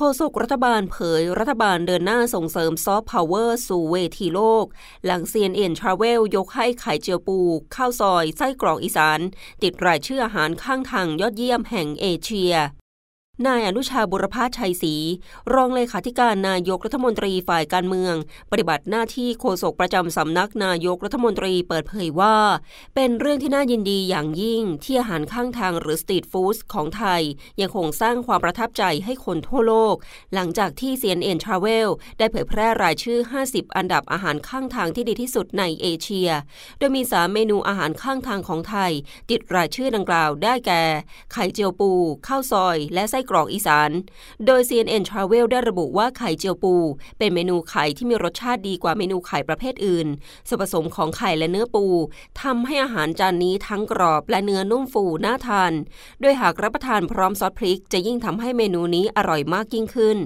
โฆษกรัฐบาลเผยรัฐบาลเดินหน้าส่งเสริมซอฟต์พาวเวอร์สู่เวทีโลก หลัง CNN Travel ยกให้ไข่เจียวปู ข้าวซอย ไส้กรอกอีสาน ติดรายชื่ออาหารข้างทางยอดเยี่ยมแห่งเอเชีย นายอนุชาบุรพาชัยศรีรองเลขาธิการนายกรัฐมนตรีฝ่ายการเมือง ปฏิบัติหน้าที่โฆษกประจำสำนักนายกรัฐมนตรีเปิดเผยว่า เป็นเรื่องที่น่ายินดีอย่างยิ่งที่อาหารข้างทางหรือสตรีทฟู้ดของไทย ยังคงสร้างความประทับใจให้คนทั่วโลก หลังจากที่ CNN Travel ได้เผยแพร่รายชื่อ 50 อันดับอาหารข้างทางที่ดีที่สุดในเอเชีย โดยมี 3 เมนูอาหารข้างทางของไทย ติดรายชื่อดังกล่าวได้แก่ ไข่เจียวปู ข้าวซอย และไส้กรอกอีสาน โดย CNN Travel ได้ระบุว่าไข่เจียวปู เป็นเมนูไข่ที่มีรสชาติดีกว่าเมนูไข่ประเภทอื่น ส่วนผสมของไข่และเนื้อปูทำให้อาหารจานนี้ทั้งกรอบและเนื้อนุ่มฟูน่าทาน โดยหากรับประทานพร้อมซอสพริก จะยิ่งทำให้เมนูนี้อร่อยมากยิ่งขึ้น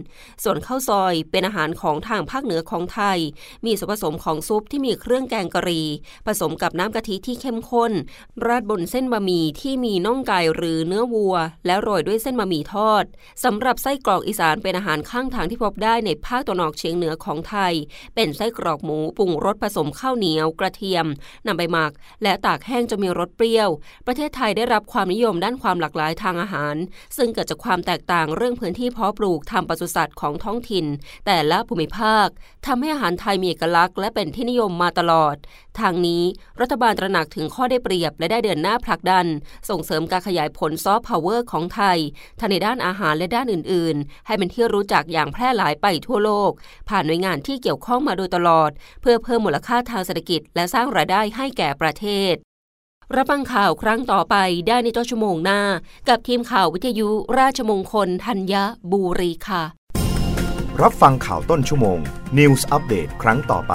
ส่วนข้าวซอยเป็นอาหารของทางภาคเหนือของไทย มีส่วนผสมของซุปที่มีเครื่องแกงกะหรี่ผสมกับน้ำกะทิที่เข้มข้น ราดบนเส้นบะหมี่ที่มีน่องไก่หรือเนื้อวัว และโรยด้วยเส้นบะหมี่ทอดอดสำหรับไส้กรอกอีสานเป็นอาหารข้างทางที่พบได้ในภาคตะวันออกเฉียงเหนือของไทย เป็นไส้กรอกหมูปรุงรสผสมข้าวเหนียว กระเทียมนำไปหมัก และตากแห้งจะมีรสเปรี้ยว ประเทศไทยได้รับความนิยมด้านความหลากหลายทางอาหาร ซึ่งเกิดจากความแตกต่างเรื่องพื้นที่เพาะปลูกทำปศุสัตว์ของท้องถิ่น แต่ละภูมิภาคทำให้อาหารไทยมีเอกลักษณ์และเป็นที่นิยมมาตลอดทางนี้รัฐบาลตระหนักถึงข้อได้เปรียบและได้เดินหน้าผลักดัน ส่งเสริมการขยายผลซอฟต์พาวเวอร์ของไทยทั้งในด้านอาหารและด้านอื่น ๆ ให้เป็นที่รู้จักอย่างแพร่หลายไปทั่วโลก ผ่านหน่วยงานที่เกี่ยวข้องมาโดยตลอด เพื่อเพิ่มมูลค่าทางเศรษฐกิจ และสร้างรายได้ให้แก่ประเทศรับฟังข่าวครั้งต่อไปได้ในต้นชั่วโมงหน้า กับทีมข่าววิทยุราชมงคลธัญบุรีค่ะ รับฟังข่าวต้นชั่วโมง News อัปเดตครั้งต่อไป